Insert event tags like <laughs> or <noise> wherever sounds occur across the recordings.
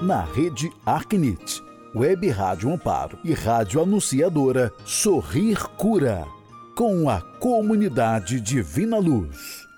na rede Arquinit, Web Rádio Amparo e Rádio Anunciadora Sorrir Cura, com a comunidade Divina Luz.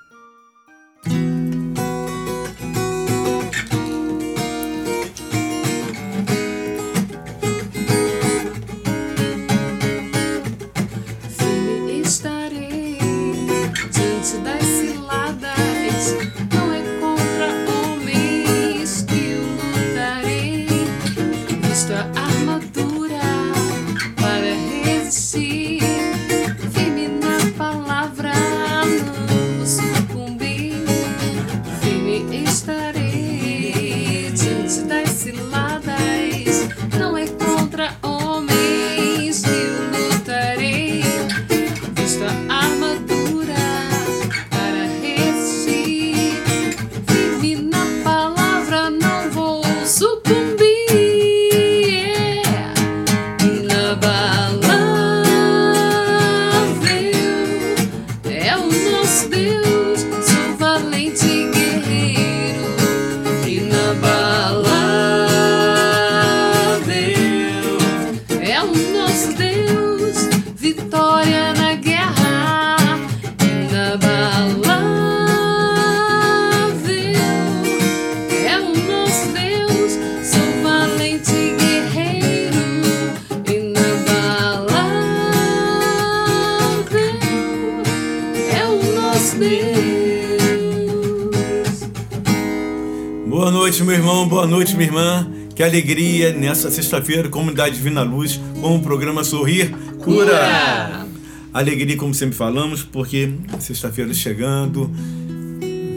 Noite, minha irmã. Que alegria nessa sexta-feira, Comunidade Divina Luz, com o programa Sorrir Cura. Cura. Alegria, como sempre falamos, porque sexta-feira chegando,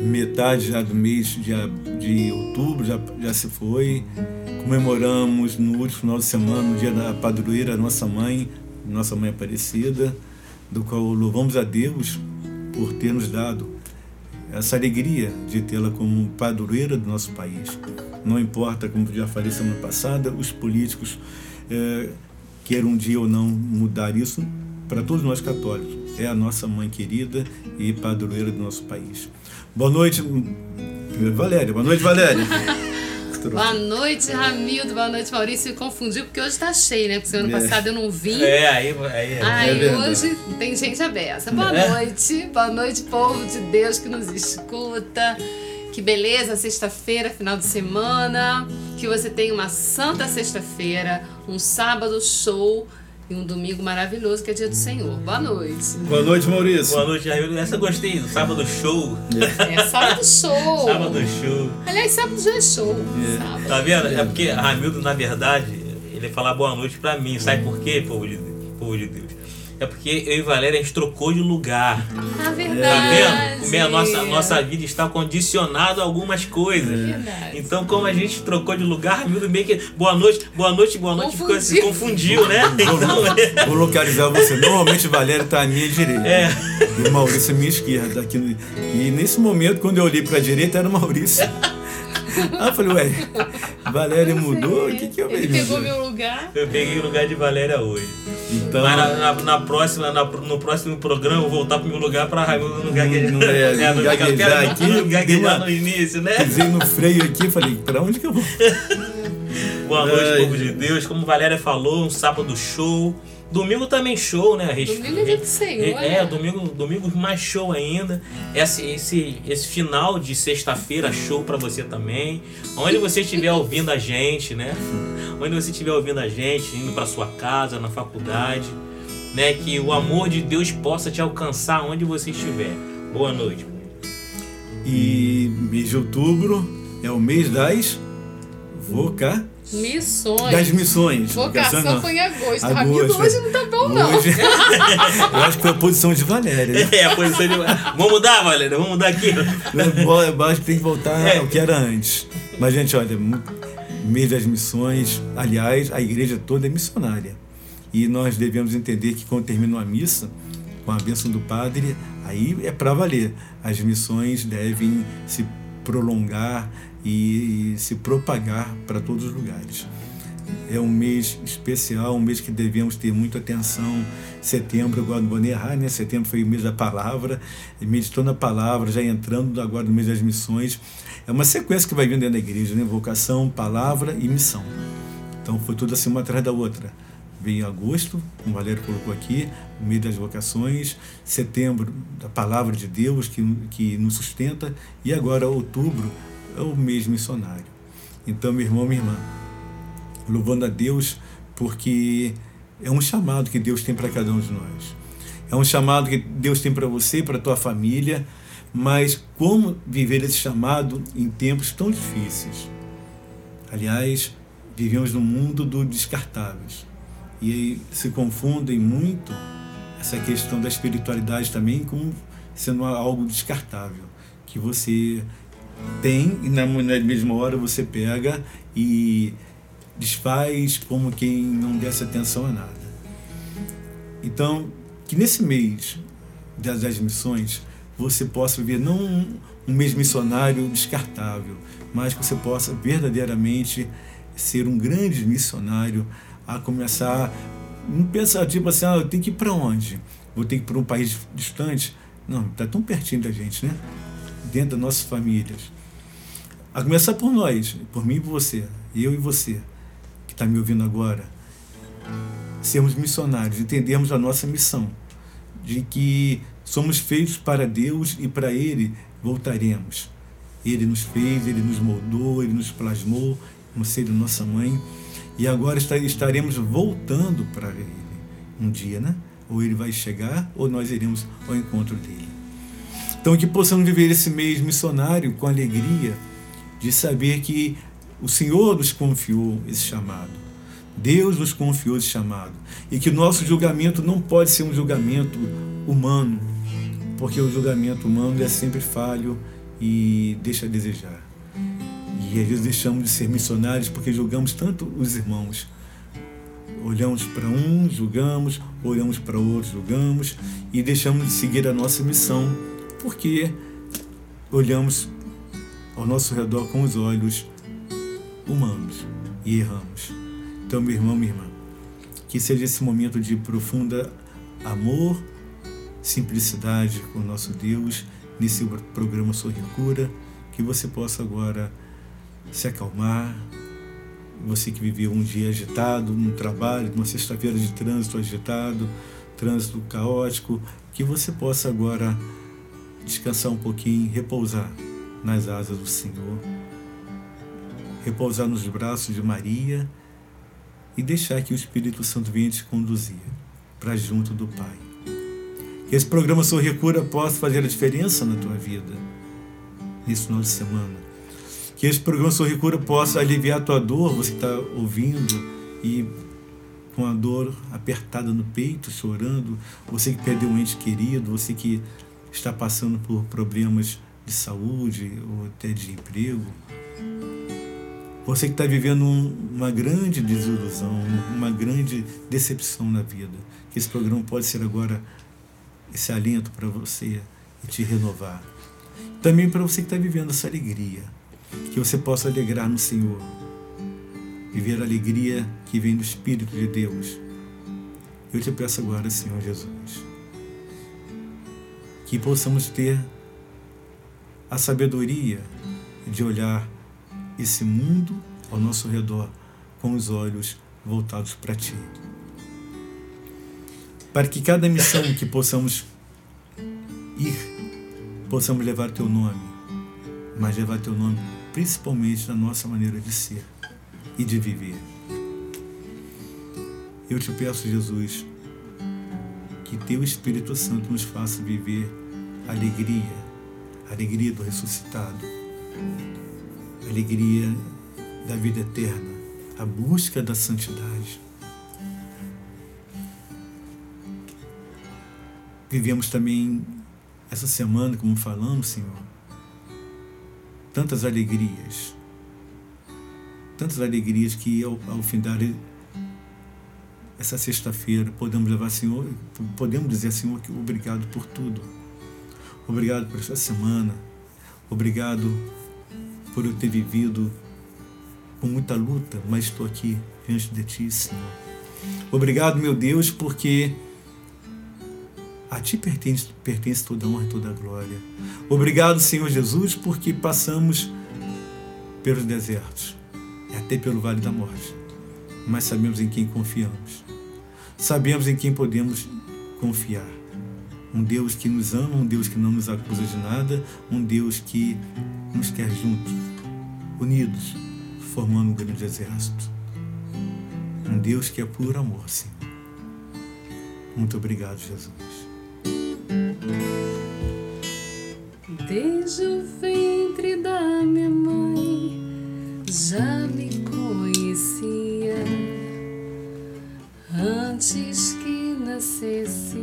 metade já do mês de, de outubro já, já se foi. Comemoramos no último final de semana o dia da padroeira, nossa mãe, nossa mãe Aparecida, do qual louvamos a Deus por ter nos dado essa alegria de tê-la como padroeira do nosso país. Não importa, como já falei semana passada, os políticos é, queiram um dia ou não mudar isso, para todos nós católicos. É a nossa mãe querida e padroeira do nosso país. Boa noite, Valéria. Boa noite, Valéria. <laughs> Boa noite, Ramildo. Boa noite, Maurício. Me confundiu porque hoje está cheio, né? Porque semana é. passada eu não vim. É, aí, aí, é. aí é hoje tem gente aberta. Boa é. noite. Boa noite, povo de Deus que nos escuta. Que beleza, sexta-feira, final de semana. Que você tenha uma santa sexta-feira, um sábado show e um domingo maravilhoso que é dia do Senhor. Boa noite. Boa noite, Maurício. Boa noite, Jair. Essa eu gostei, sábado show. É, sábado show. <laughs> sábado show. Aliás, sábado já é show. É. Tá vendo? É porque Ramildo, na verdade, ele fala boa noite pra mim. Sabe por quê, povo de, povo de Deus? É porque eu e Valéria a gente trocou de lugar. Ah, verdade. Tá vendo? a nossa, nossa vida está condicionada a algumas coisas. Verdade. Então, como a gente trocou de lugar, viu meio que boa noite, boa noite, boa noite, ficou assim, confundiu, né? <laughs> Então, é. Vou localizar você. Normalmente Valéria está à minha direita. É. E o Maurício à minha esquerda. Aqui no... E nesse momento, quando eu olhei para a direita, era o Maurício. Aí <laughs> eu falei, ué, Valéria mudou? O que, que eu vejo? Ele pegou meu lugar. Eu peguei o lugar de Valéria hoje. Então, Mas na, na, na próxima, na, no próximo programa eu vou voltar pro meu lugar pra Raimundo não gaguejar. Não, é, <laughs> é, não gaguejar aqui. Não gaguejar no início, né? Pisei no freio aqui e falei, pra onde que eu vou? <laughs> Boa noite, Ai. povo de Deus. Como Valéria falou, um sábado show. Domingo também show, né? Domingo é dia do Senhor. É, é, domingo, domingo mais show ainda. Esse, esse, esse final de sexta-feira, show para você também. Onde você estiver <laughs> ouvindo a gente, né? Onde você estiver ouvindo a gente, indo para sua casa, na faculdade, né? Que o amor de Deus possa te alcançar onde você estiver. Boa noite. E mês de outubro é o mês das vocações. Missões. Das missões. Vocação foi em agosto. agosto. Ramiro hoje não tá bom, não. Hoje, <laughs> eu acho que foi a posição de Valéria. Né? É, a posição de Vamos mudar, Valéria? Vamos mudar aqui. Eu acho que tem que voltar é. ao que era antes. Mas, gente, olha, mês das missões, aliás, a igreja toda é missionária. E nós devemos entender que quando termina uma missa, com a bênção do padre, aí é para valer. As missões devem se prolongar e, se propagar para todos os lugares. é um mês especial, um mês que devemos ter muita atenção. Setembro, agora não vou nem errar, né? Setembro foi o mês da palavra, meditando a palavra, já entrando agora no mês das missões. É uma sequência que vai vindo dentro da igreja, né? Vocação, palavra e missão. Então foi tudo assim uma atrás da outra. Veio agosto, como o Valério colocou aqui, o mês das vocações, setembro, da palavra de Deus que, que nos sustenta, e agora outubro é o mês missionário. Então, meu irmão, minha irmã, louvando a Deus, porque é um chamado que Deus tem para cada um de nós. É um chamado que Deus tem para você, para a tua família, mas como viver esse chamado em tempos tão difíceis? Aliás, vivemos num mundo do descartáveis. E aí se confundem muito essa questão da espiritualidade também com sendo algo descartável, que você tem e na mesma hora você pega e desfaz como quem não desse atenção a nada. Então, que nesse mês das, das missões você possa viver não um, um mês missionário descartável, mas que você possa verdadeiramente ser um grande missionário a começar não pensa tipo assim, ah, eu tenho que ir para onde? Vou ter que ir para um país distante? Não, está tão pertinho da gente, né? Dentro das nossas famílias. A começar por nós, por mim e por você, eu e você está me ouvindo agora, sermos missionários, entendermos a nossa missão, de que somos feitos para Deus e para Ele voltaremos. Ele nos fez, Ele nos moldou, Ele nos plasmou no seio da nossa mãe e agora estaremos voltando para Ele um dia, né? Ou Ele vai chegar ou nós iremos ao encontro dele. Então que possamos viver esse mês missionário com alegria de saber que o Senhor nos confiou esse chamado. Deus nos confiou esse chamado. E que o nosso julgamento não pode ser um julgamento humano, porque o julgamento humano é sempre falho e deixa a desejar. E às vezes deixamos de ser missionários porque julgamos tanto os irmãos. Olhamos para um, julgamos, olhamos para outro, julgamos e deixamos de seguir a nossa missão porque olhamos ao nosso redor com os olhos humanos e erramos. Então, meu irmão, minha irmã, que seja esse momento de profunda amor, simplicidade com o nosso Deus, nesse programa Sorrir Cura, que você possa agora se acalmar. Você que viveu um dia agitado no trabalho, uma sexta-feira de trânsito agitado, trânsito caótico, que você possa agora descansar um pouquinho, repousar nas asas do Senhor repousar nos braços de Maria e deixar que o Espírito Santo venha te conduzir para junto do Pai. Que esse programa Sorrir Cura possa fazer a diferença na tua vida nesse final de semana. Que esse programa Sorrir Cura possa aliviar a tua dor, você que está ouvindo e com a dor apertada no peito, chorando, você que perdeu um ente querido, você que está passando por problemas de saúde ou até de emprego, você que está vivendo um, uma grande desilusão, uma grande decepção na vida, que esse programa pode ser agora esse alento para você e te renovar. Também para você que está vivendo essa alegria, que você possa alegrar no Senhor, viver a alegria que vem do Espírito de Deus. Eu te peço agora, Senhor Jesus, que possamos ter a sabedoria de olhar esse mundo ao nosso redor com os olhos voltados para Ti. Para que cada missão que possamos ir, possamos levar Teu nome, mas levar Teu nome principalmente na nossa maneira de ser e de viver. Eu te peço, Jesus, que Teu Espírito Santo nos faça viver alegria, alegria do ressuscitado alegria da vida eterna, a busca da santidade. Vivemos também essa semana, como falamos, Senhor, tantas alegrias, tantas alegrias que ao, ao essa sexta-feira podemos levar, Senhor, podemos dizer, Senhor, que obrigado por tudo. Obrigado por essa semana. Obrigado por eu ter vivido com muita luta, mas estou aqui diante de Ti, Senhor. Obrigado, meu Deus, porque a Ti pertence, pertence toda a honra e toda a glória. Obrigado, Senhor Jesus, porque passamos pelos desertos, até pelo vale da morte, mas sabemos em quem confiamos. Sabemos em quem podemos confiar. Um Deus que nos ama, um Deus que não nos acusa de nada, um Deus que nos quer juntos, unidos, formando um grande exército. Um Deus que é puro amor, Senhor. Muito obrigado, Jesus. Desde o ventre da minha mãe já nascesse.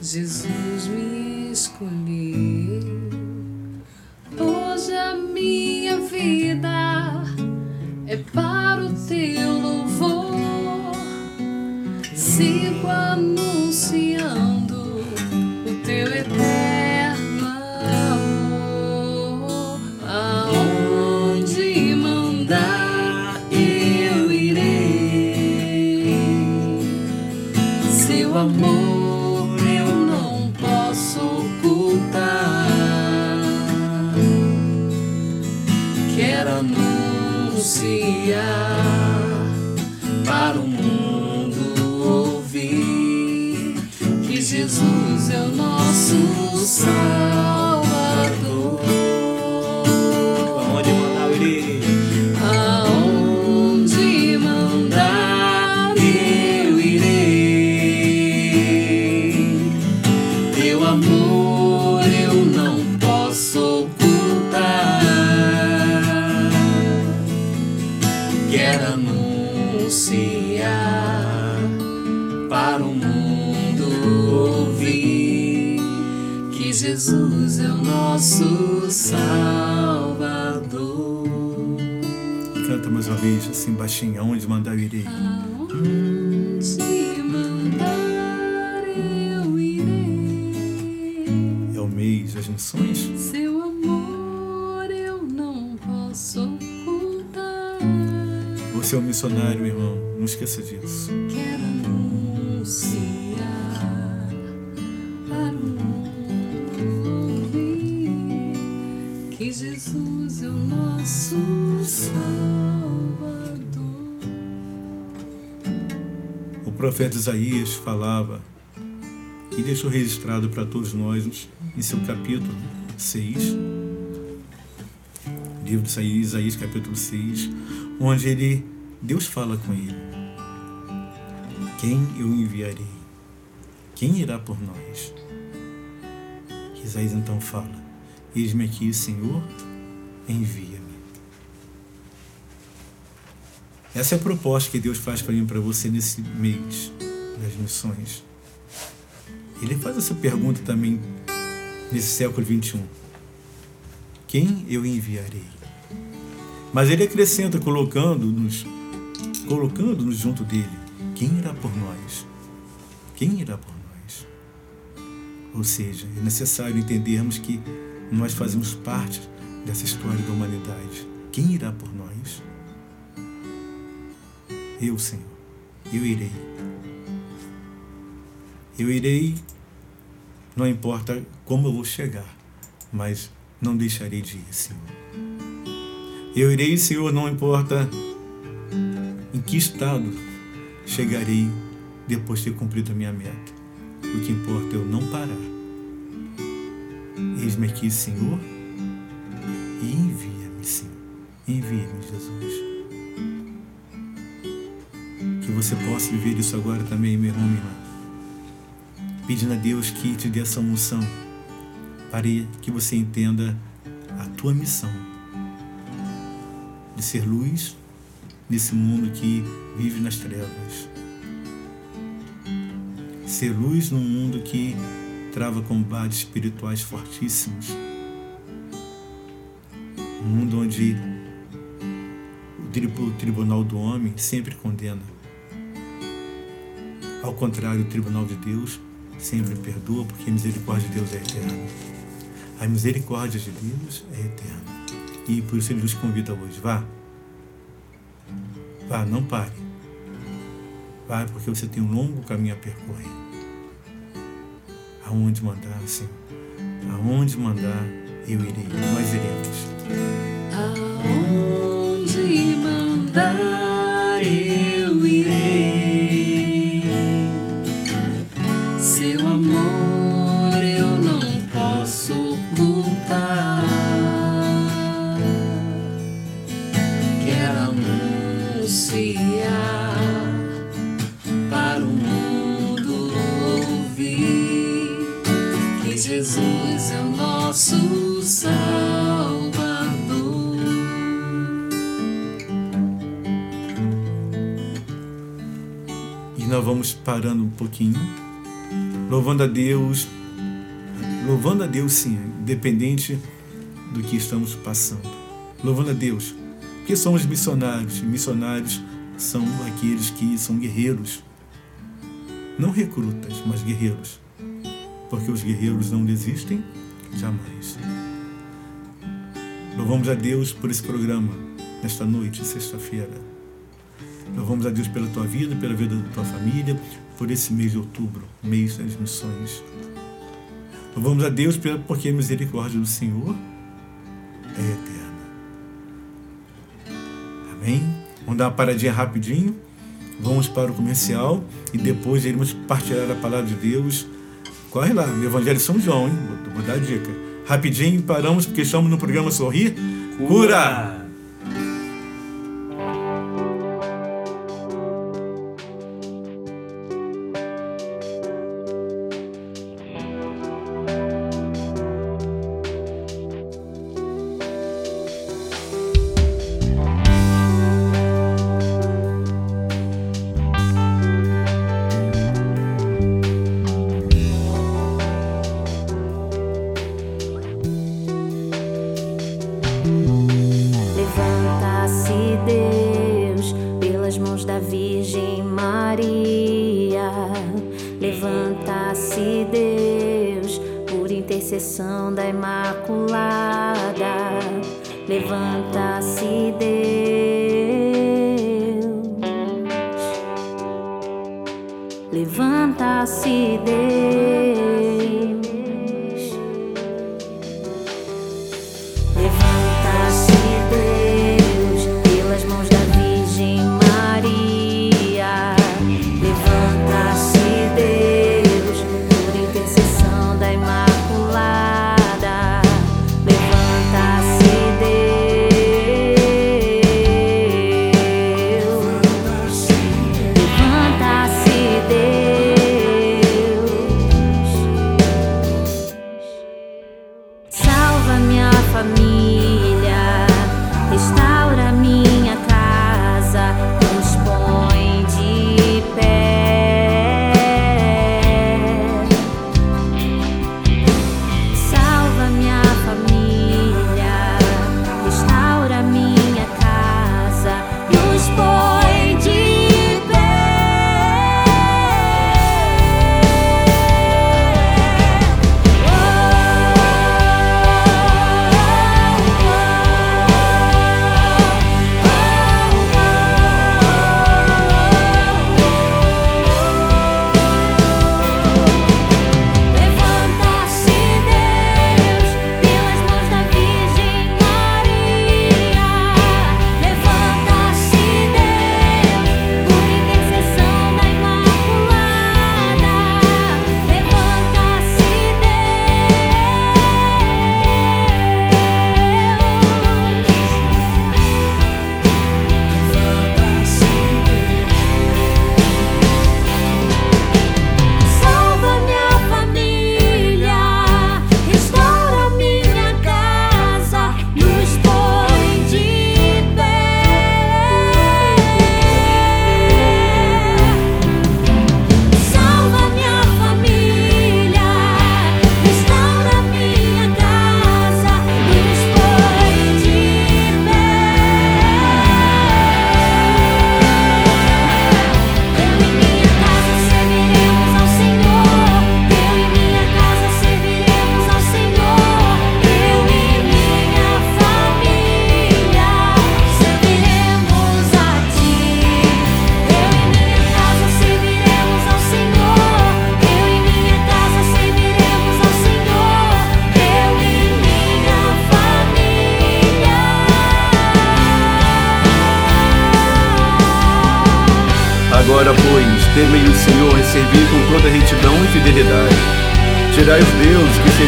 Jesus me escolheu. Anunciar para o mundo ouvir que Jesus é o nosso Salvador. É o nosso Salvador. Canta mais uma vez, assim baixinho, aonde mandar eu irei. Aonde mandar eu irei. É o mês das missões. Seu amor eu não posso ocultar. Você é um missionário, irmão. Não esqueça disso. Quero profeta Isaías falava e deixou registrado para todos nós em seu capítulo 6, livro de Isaías, capítulo 6, onde ele, Deus fala com ele: Quem eu enviarei? Quem irá por nós? Isaías então fala: Eis-me aqui, Senhor, envia-me. Essa é a proposta que Deus faz para mim para você nesse mês das missões. Ele faz essa pergunta também nesse século 21. Quem eu enviarei? Mas ele acrescenta colocando-nos colocando-nos junto dele. Quem irá por nós? Quem irá por nós? Ou seja, é necessário entendermos que nós fazemos parte dessa história da humanidade. Quem irá por nós? Eu, Senhor, eu irei. Eu irei, não importa como eu vou chegar, mas não deixarei de ir, Senhor. Eu irei, Senhor, não importa em que estado chegarei depois de ter cumprido a minha meta. O que importa é eu não parar. Eis-me aqui, Senhor, e envia-me, Senhor. Envia-me, Jesus. Você possa viver isso agora também, meu irmão, minha irmã. Pedindo a Deus que te dê essa unção para que você entenda a tua missão de ser luz nesse mundo que vive nas trevas. Ser luz num mundo que trava combates espirituais fortíssimos. Um mundo onde o tribunal do homem sempre condena. Ao contrário, o tribunal de Deus sempre perdoa, porque a misericórdia de Deus é eterna. A misericórdia de Deus é eterna. E por isso ele nos convida hoje. Vá, Vá, não pare. Vai, porque você tem um longo caminho a percorrer. Aonde mandar, Senhor? Aonde mandar, eu irei. Nós iremos. Aonde mandar Jesus é o nosso Salvador. E nós vamos parando um pouquinho, louvando a Deus, louvando a Deus sim, independente do que estamos passando. Louvando a Deus, porque somos missionários, missionários são aqueles que são guerreiros. Não recrutas, mas guerreiros. Porque os guerreiros não desistem jamais. Louvamos a Deus por esse programa, nesta noite, sexta-feira. Louvamos a Deus pela tua vida, pela vida da tua família, por esse mês de outubro, mês das missões. Louvamos a Deus porque a misericórdia do Senhor é eterna. Amém? Vamos dar uma paradinha rapidinho. Vamos para o comercial e depois iremos partilhar a palavra de Deus. Corre lá, no Evangelho de São João, hein? Vou, vou dar a dica. Rapidinho, paramos porque estamos no programa Sorrir. Cura! Levanta-se Levanta-se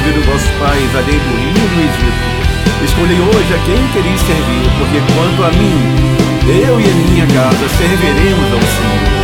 que serviram vossos pais além do rio do Egito. Escolhi hoje a quem quereis servir, porque quanto a mim, eu e a minha casa serviremos ao Senhor.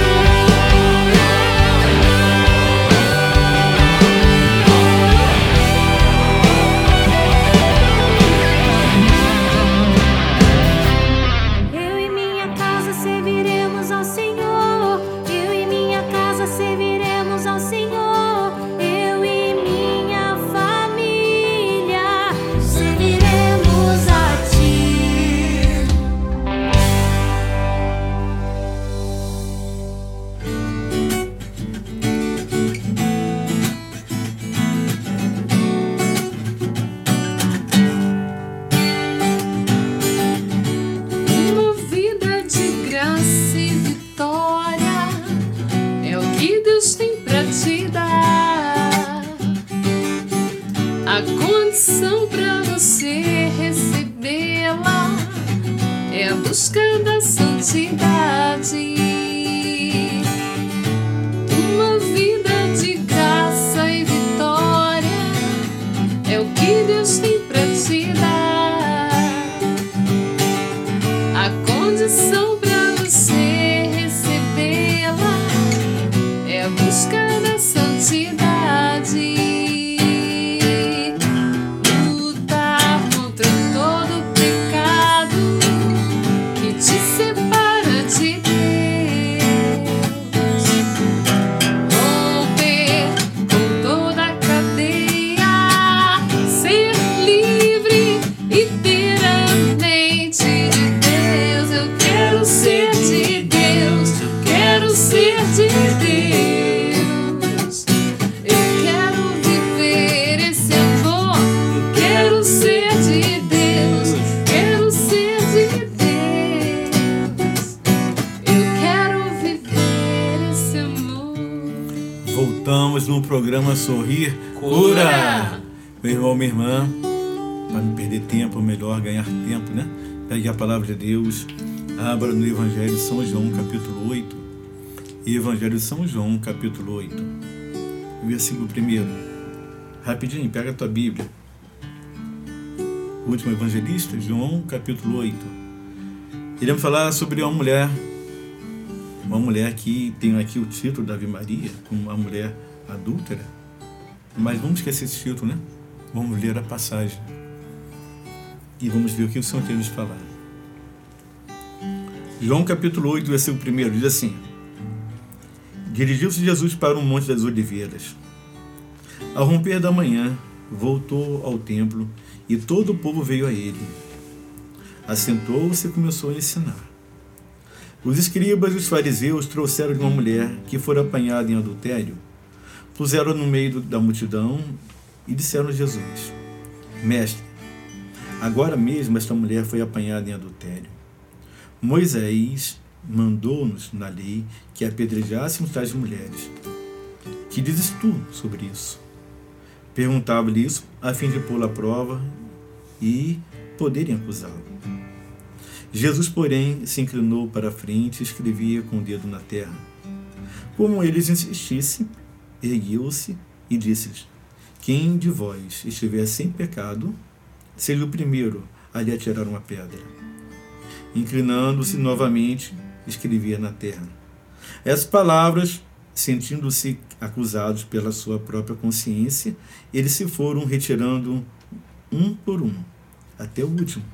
Sorrir Cura. Cura. Meu irmão, minha irmã, para não perder tempo, melhor ganhar tempo, né? Pegue a palavra de Deus, abra no Evangelho de São João, capítulo 8. Evangelho de São João, capítulo 8. Versículo 1. Rapidinho, pega a tua Bíblia. Último evangelista, João, capítulo 8. Iremos falar sobre uma mulher uma mulher que tem aqui o título da Ave Maria, como uma mulher adúltera. Mas vamos esquecer esse título, né? Vamos ler a passagem. E vamos ver o que o Senhor tem nos falar. João capítulo 8, versículo 1 diz assim: Dirigiu-se Jesus para o Monte das Oliveiras. Ao romper da manhã, voltou ao templo e todo o povo veio a ele. Assentou-se e começou a ensinar. Os escribas e os fariseus trouxeram de uma mulher que fora apanhada em adultério, puseram no meio da multidão e disseram a Jesus: Mestre, agora mesmo esta mulher foi apanhada em adultério. Moisés mandou-nos na lei que apedrejássemos tais mulheres. Que dizes tu sobre isso? Perguntava-lhe isso a fim de pô-la à prova e poderem acusá-lo. Jesus, porém, se inclinou para a frente e escrevia com o dedo na terra. Como eles insistissem, ergueu-se e disse-lhes: Quem de vós estiver sem pecado, seja o primeiro a lhe atirar uma pedra. Inclinando-se novamente, escrevia na terra. Essas palavras, sentindo-se acusados pela sua própria consciência, eles se foram retirando um por um, até o último.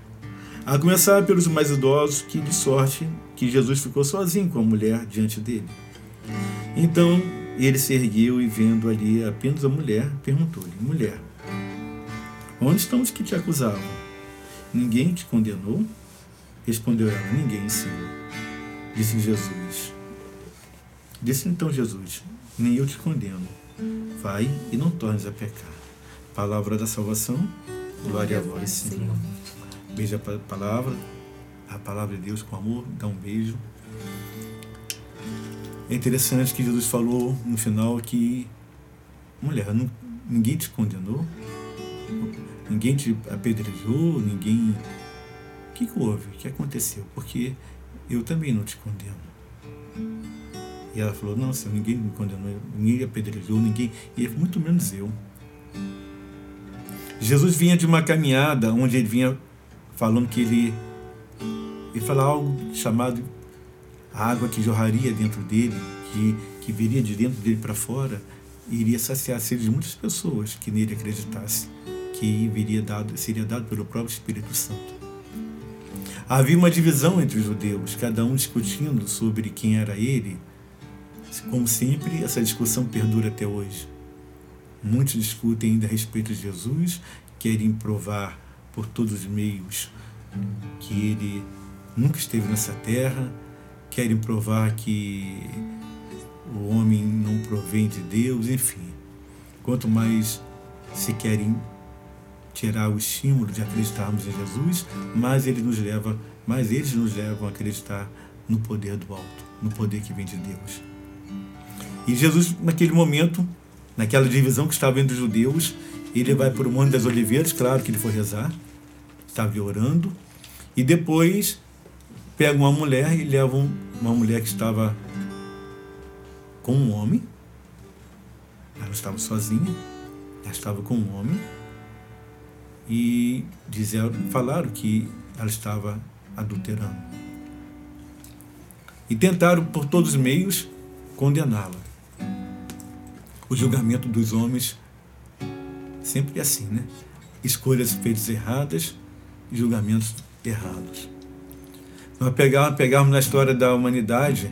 A começar pelos mais idosos, que de sorte que Jesus ficou sozinho com a mulher diante dele. Então ele se ergueu e, vendo ali apenas a mulher, perguntou-lhe: Mulher, onde estão os que te acusavam? Ninguém te condenou? Respondeu ela: Ninguém, Senhor. Disse Jesus. Disse então Jesus: Nem eu te condeno. Vai e não tornes a pecar. Palavra da salvação. Glória a vós, Senhor. Beija a palavra, a palavra de Deus com amor, dá um beijo. É interessante que Jesus falou no final que, mulher, não, ninguém te condenou, ninguém te apedrejou, ninguém. O que, que houve? O que aconteceu? Porque eu também não te condeno. E ela falou, não, senhor, ninguém me condenou, ninguém apedrejou, ninguém, e muito menos eu. Jesus vinha de uma caminhada onde ele vinha falando que ele, ele falava algo chamado a água que jorraria dentro dele, que, que viria de dentro dele para fora, iria saciar a sede de muitas pessoas que nele acreditassem, que viria dado, seria dado pelo próprio Espírito Santo. Havia uma divisão entre os judeus, cada um discutindo sobre quem era ele. Como sempre, essa discussão perdura até hoje. Muitos discutem ainda a respeito de Jesus, querem provar por todos os meios que ele nunca esteve nessa terra, querem provar que o homem não provém de Deus, enfim. Quanto mais se querem tirar o estímulo de acreditarmos em Jesus, mais ele nos leva, mais eles nos levam a acreditar no poder do alto, no poder que vem de Deus. E Jesus, naquele momento, naquela divisão que estava entre os judeus, ele vai para o Monte das Oliveiras, claro que ele foi rezar, estava orando, e depois pega uma mulher e leva uma mulher que estava com um homem, ela estava sozinha, ela estava com um homem, e dizeram, falaram que ela estava adulterando. E tentaram por todos os meios condená-la. O julgamento dos homens sempre é assim, né? Escolhas feitas erradas, julgamentos errados. Nós pegarmos, pegarmos na história da humanidade,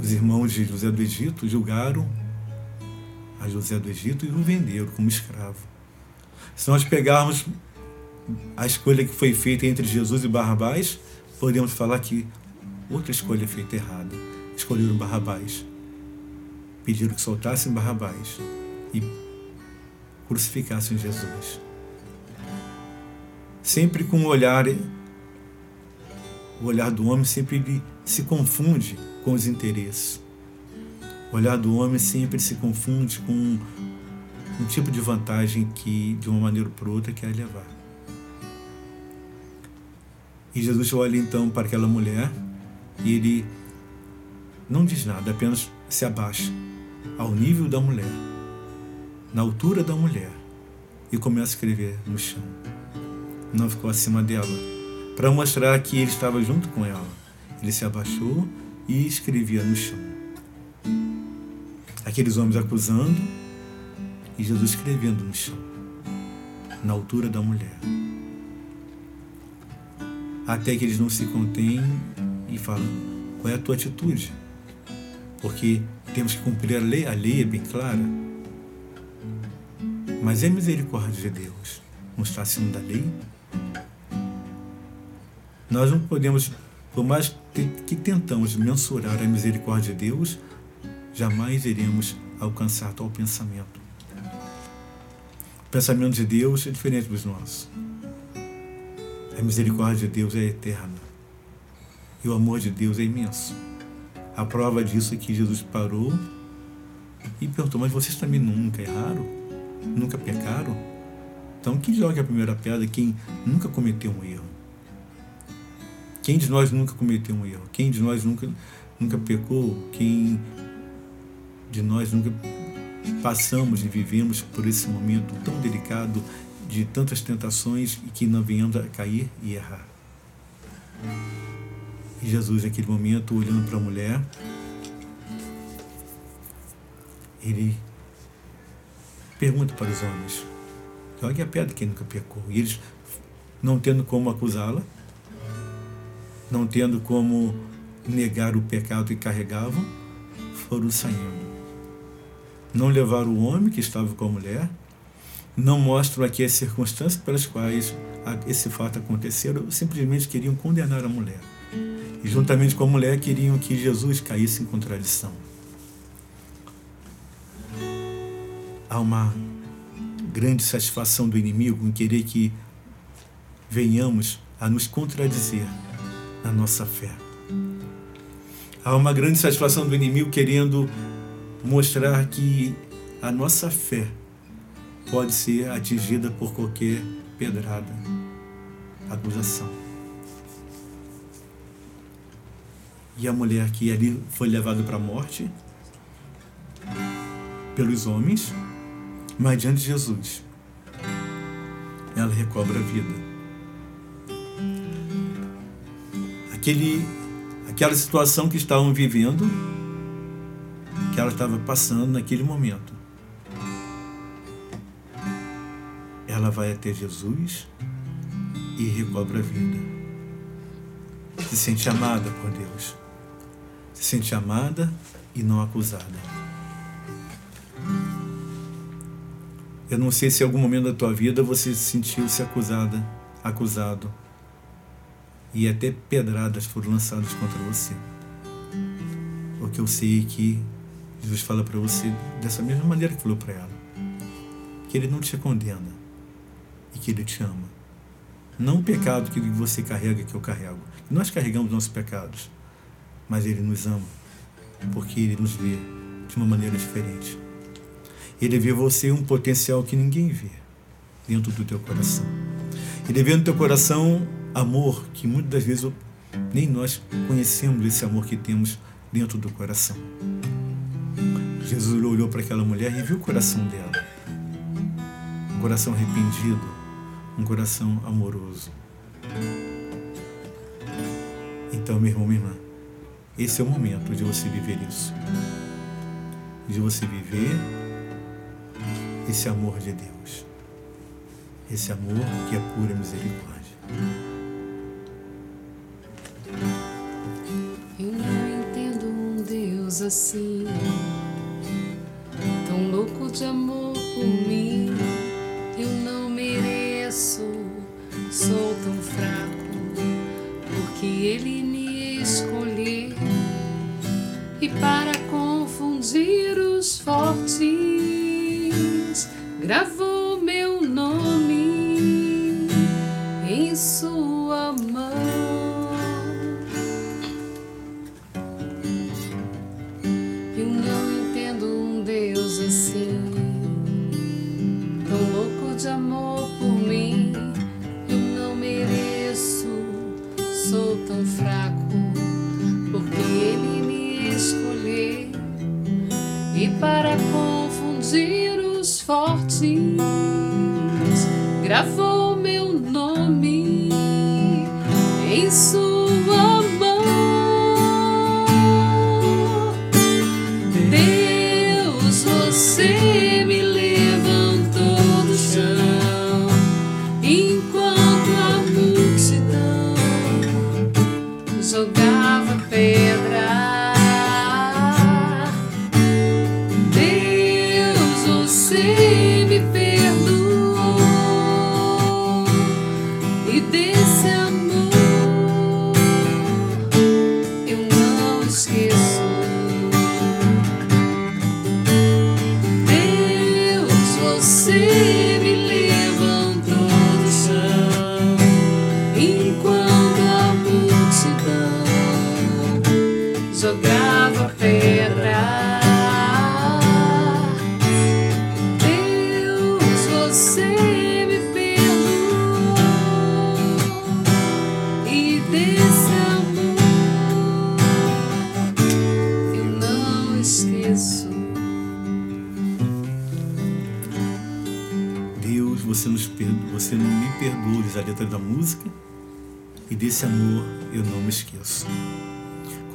os irmãos de José do Egito julgaram a José do Egito e o venderam como escravo. Se nós pegarmos a escolha que foi feita entre Jesus e Barrabás, podemos falar que outra escolha feita errada. Escolheram Barrabás. Pediram que soltassem Barrabás e crucificassem Jesus. Sempre com o olhar, o olhar do homem sempre se confunde com os interesses. O olhar do homem sempre se confunde com um tipo de vantagem que, de uma maneira ou por outra, quer levar. E Jesus olha então para aquela mulher e ele não diz nada, apenas se abaixa ao nível da mulher, na altura da mulher, e começa a escrever no chão. Não ficou acima dela, para mostrar que ele estava junto com ela. Ele se abaixou e escrevia no chão. Aqueles homens acusando, e Jesus escrevendo no chão, na altura da mulher. Até que eles não se contêm e falam: qual é a tua atitude? Porque temos que cumprir a lei, a lei é bem clara. Mas é misericórdia de Deus, não está acima da lei. Nós não podemos, por mais que tentamos mensurar a misericórdia de Deus, jamais iremos alcançar tal pensamento. O pensamento de Deus é diferente dos nossos. A misericórdia de Deus é eterna. E o amor de Deus é imenso. A prova disso é que Jesus parou e perguntou: Mas vocês também nunca erraram? Nunca pecaram? Então, quem joga a primeira pedra? Quem nunca cometeu um erro? Quem de nós nunca cometeu um erro? Quem de nós nunca, nunca pecou? Quem de nós nunca passamos e vivemos por esse momento tão delicado de tantas tentações e que não venhamos a cair e errar. E Jesus, naquele momento, olhando para a mulher, ele pergunta para os homens: jogue a pedra quem nunca pecou. E eles, não tendo como acusá-la, não tendo como negar o pecado que carregavam, foram saindo não levaram o homem que estava com a mulher, não mostram aqui as circunstâncias pelas quais esse fato aconteceu, simplesmente queriam condenar a mulher. E juntamente com a mulher queriam que Jesus caísse em contradição. Há uma grande satisfação do inimigo em querer que venhamos a nos contradizer na nossa fé. Há uma grande satisfação do inimigo querendo mostrar que a nossa fé pode ser atingida por qualquer pedrada, acusação. e a mulher que ali foi levada para a morte pelos homens, mas diante de Jesus, ela recobra a vida. Aquele, aquela situação que estavam vivendo, que ela estava passando naquele momento, ela vai até Jesus e recobra a vida. Se sente amada por Deus. Se sente amada e não acusada. Eu não sei se em algum momento da tua vida você sentiu-se acusada, acusado. E até pedradas foram lançadas contra você. Porque eu sei que Jesus fala para você dessa mesma maneira que falou para ela. Que Ele não te condena e que Ele te ama. Não o pecado que você carrega, que eu carrego. Nós carregamos nossos pecados, mas Ele nos ama porque Ele nos vê de uma maneira diferente. Ele vê você um potencial que ninguém vê dentro do teu coração. Ele vê no teu coração amor que muitas das vezes nem nós conhecemos esse amor que temos dentro do coração. Jesus olhou para aquela mulher e viu o coração dela. Um coração arrependido, um coração amoroso. Então, meu irmão, minha irmã, esse é o momento de você viver isso. De você viver esse amor de Deus. Esse amor que é pura misericórdia. Assim, tão louco de amor por mim. Eu não mereço, sou tão fraco, porque Ele me escolheu e para confundir os fortes gravou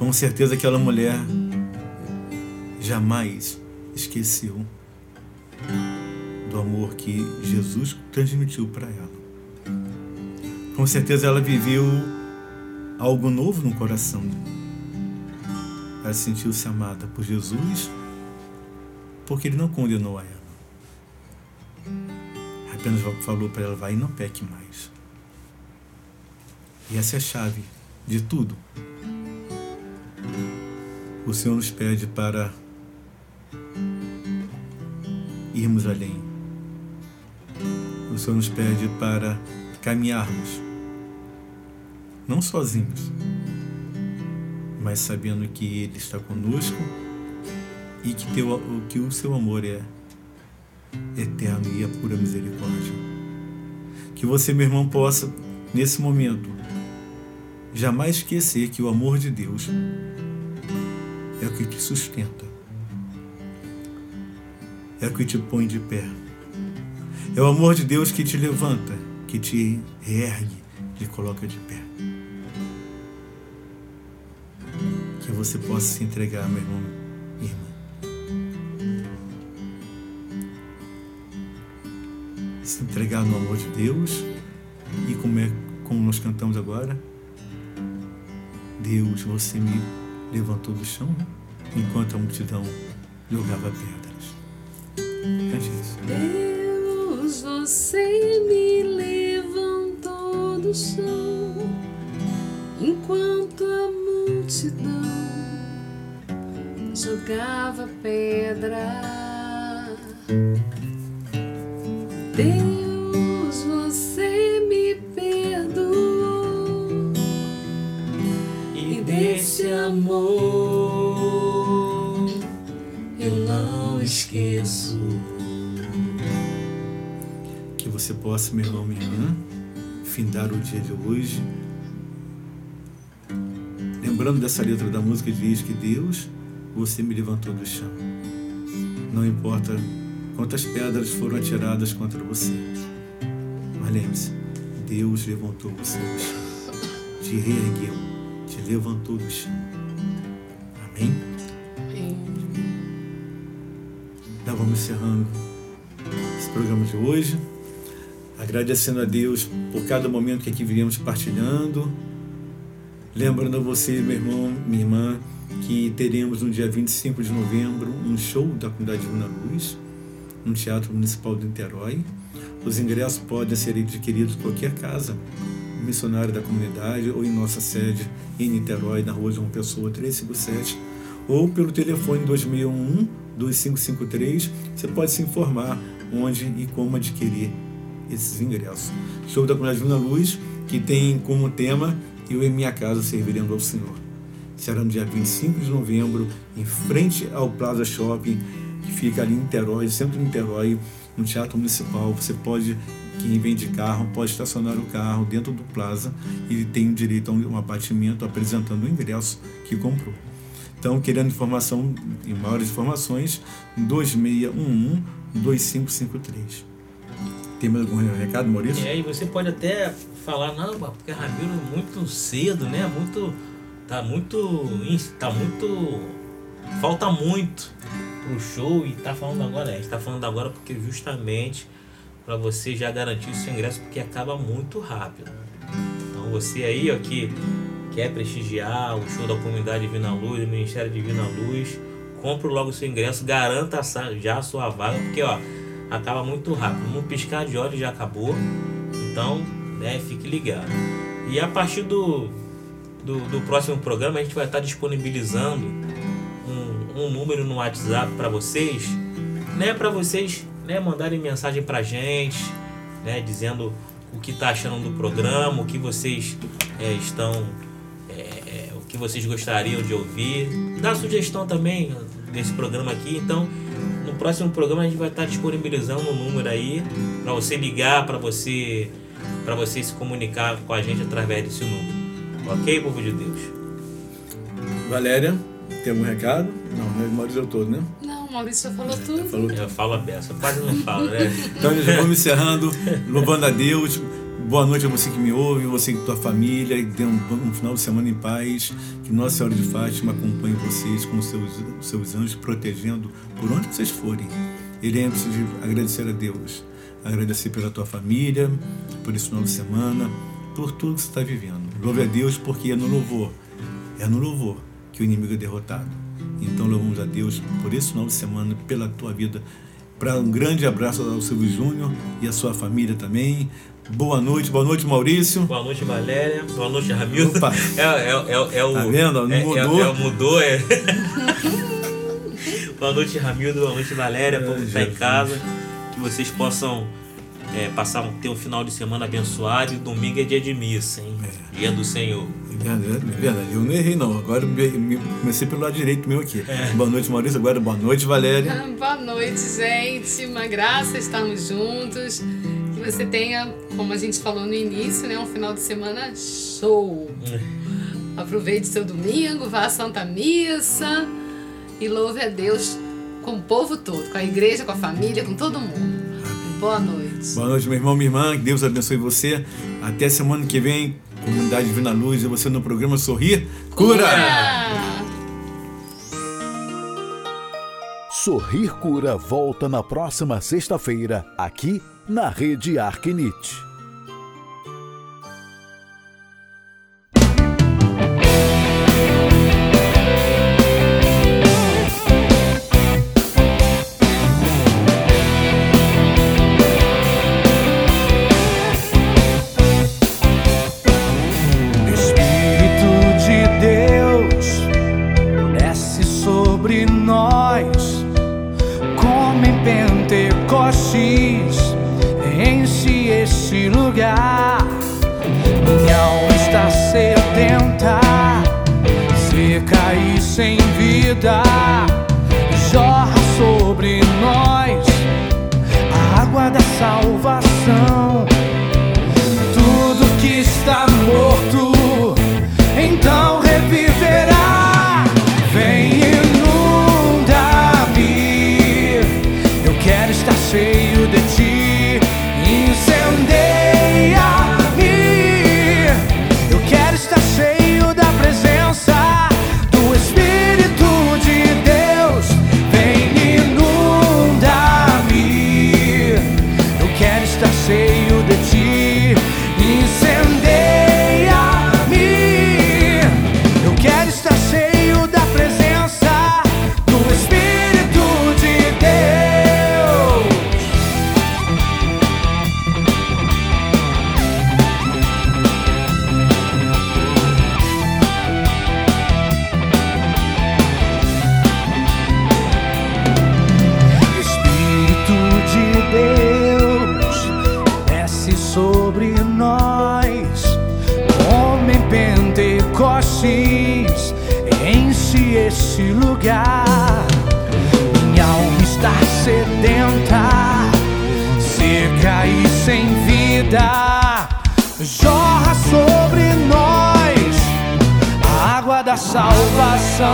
Com certeza aquela mulher jamais esqueceu do amor que Jesus transmitiu para ela. Com certeza ela viveu algo novo no coração. Ela sentiu-se amada por Jesus porque ele não condenou a ela. Apenas falou para ela: vai e não peque mais. E essa é a chave de tudo. O Senhor nos pede para irmos além. O Senhor nos pede para caminharmos, não sozinhos, mas sabendo que Ele está conosco e que, teu, que o seu amor é eterno e a pura misericórdia. Que você, meu irmão, possa, nesse momento, jamais esquecer que o amor de Deus é o que te sustenta, é o que te põe de pé. É o amor de Deus que te levanta, que te reergue, te coloca de pé. Que você possa se entregar, meu irmão, minha irmã. Se entregar no amor de Deus e como, é, como nós cantamos agora, Deus, você me levantou do chão enquanto a multidão jogava pedras. Cante isso. Deus, você me levantou do chão enquanto a multidão jogava pedra. Findar o dia de hoje. Lembrando dessa letra da música, diz que Deus, você me levantou do chão. Não importa quantas pedras foram atiradas contra você. Mas lembre-se, Deus levantou você do chão. Te reergueu, te levantou do chão. Amém? Nós vamos encerrando esse programa de hoje. Agradecendo a Deus por cada momento que aqui viemos partilhando. Lembrando a você, meu irmão, minha irmã, que teremos no dia 25 de novembro um show da Comunidade Divina Luz no Teatro Municipal de Niterói. Os ingressos podem ser adquiridos em qualquer casa missionária da comunidade ou em nossa sede em Niterói, na rua João Pessoa 357, ou pelo telefone 2611-2553. Você pode se informar onde e como adquirir esses ingressos. Show da Comunidade Divina Luz, que tem como tema Eu em Minha Casa Serviremos ao Senhor. Será no dia 25 de novembro, em frente ao Plaza Shopping, que fica ali em Niterói, centro de Niterói, no Teatro Municipal. Você pode, quem vem de carro, pode estacionar o carro dentro do Plaza e tem direito a um abatimento apresentando o ingresso que comprou. Então, querendo informação e maiores informações, 2611-2553. Tem mais algum recado, Maurício? É, e você pode até falar, não, porque Ramiro é muito cedo, né? Muito. Tá muito. Tá muito. Falta muito pro show e tá falando agora. A gente tá falando agora porque justamente para você já garantir o seu ingresso, porque acaba muito rápido. Então você aí, ó, que quer prestigiar o show da comunidade Divina Luz, do Ministério Divina Luz, compre logo o seu ingresso, garanta já a sua vaga, porque ó, acaba muito rápido. Num piscar de olhos já acabou. Então, né, fique ligado. E a partir do, do, do próximo programa, a gente vai estar disponibilizando um, um número no WhatsApp para vocês, né, para vocês né, mandarem mensagem pra gente, né, dizendo o que tá achando do programa, o que vocês é, estão, é, é, o que vocês gostariam de ouvir, dá sugestão também desse programa aqui. Então, próximo programa a gente vai estar disponibilizando um número aí para você ligar, para você, para você se comunicar com a gente através desse número. Ok, povo de Deus? Valéria, tem algum recado? Não, né? Maurício eu todo, né? Não, o Maurício já falou tudo. Falou Eu falo a beça, quase não falo, né? Então, já vamos encerrando, louvando a Deus. Boa noite a você que me ouve, você e tua família, e dê um, um final de semana em paz. Que Nossa Senhora de Fátima acompanhe vocês com seus, seus anjos, protegendo por onde vocês forem. E lembre-se de agradecer a Deus. Agradecer pela tua família, por esse final de semana, por tudo que você está vivendo. Louve a Deus porque é no louvor, é no louvor que o inimigo é derrotado. Então louvamos a Deus por esse final de semana, pela tua vida. Para um grande abraço ao Silvio Júnior e à sua família também. Boa noite, boa noite, Maurício. Boa noite, Valéria. Boa noite, Ramilton. Opa. <laughs> É, é, é, é o. Tá vendo? Não é, mudou. É, é, mudou, é. <laughs> boa noite, Ramildo. Boa noite, Valéria. Povo que tá em casa. Que vocês possam é, passar um, ter um final de semana abençoado. E domingo é dia de missa, hein? Dia do Senhor. É verdade, é verdade. Eu não errei, não. Agora eu me- me- comecei pelo lado direito meu aqui. Boa noite, Maurício. Agora boa noite, Valéria. <laughs> Boa noite, gente. Uma graça estarmos juntos. Que você tenha, como a gente falou no início, né, um final de semana show. Aproveite seu domingo, vá à Santa Missa e louve a Deus com o povo todo, com a igreja, com a família, com todo mundo. Boa noite. Boa noite, meu irmão, minha irmã. Que Deus abençoe você. Até semana que vem, Comunidade Divina Luz, e você no programa Sorrir Cura. Ah! Sorrir Cura volta na próxima sexta-feira, aqui na Rede Arquinite. Enche este lugar. Minha alma está sedenta, seca e sem vida, jorra sobre nós a água da salvação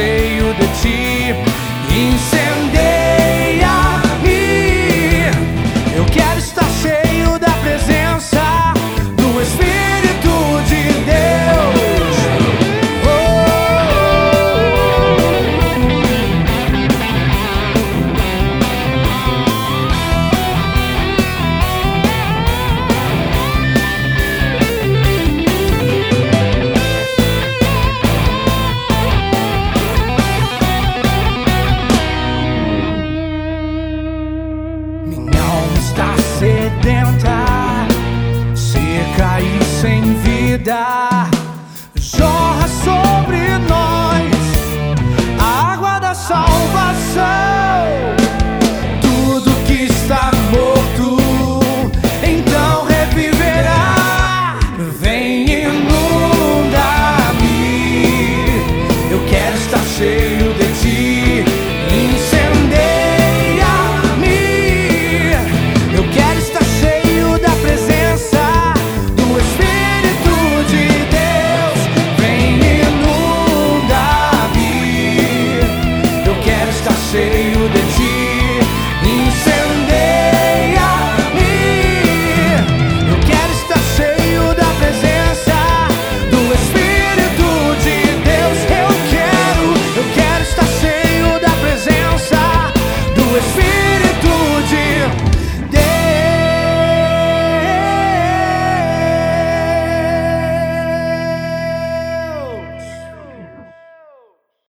cheio de ti.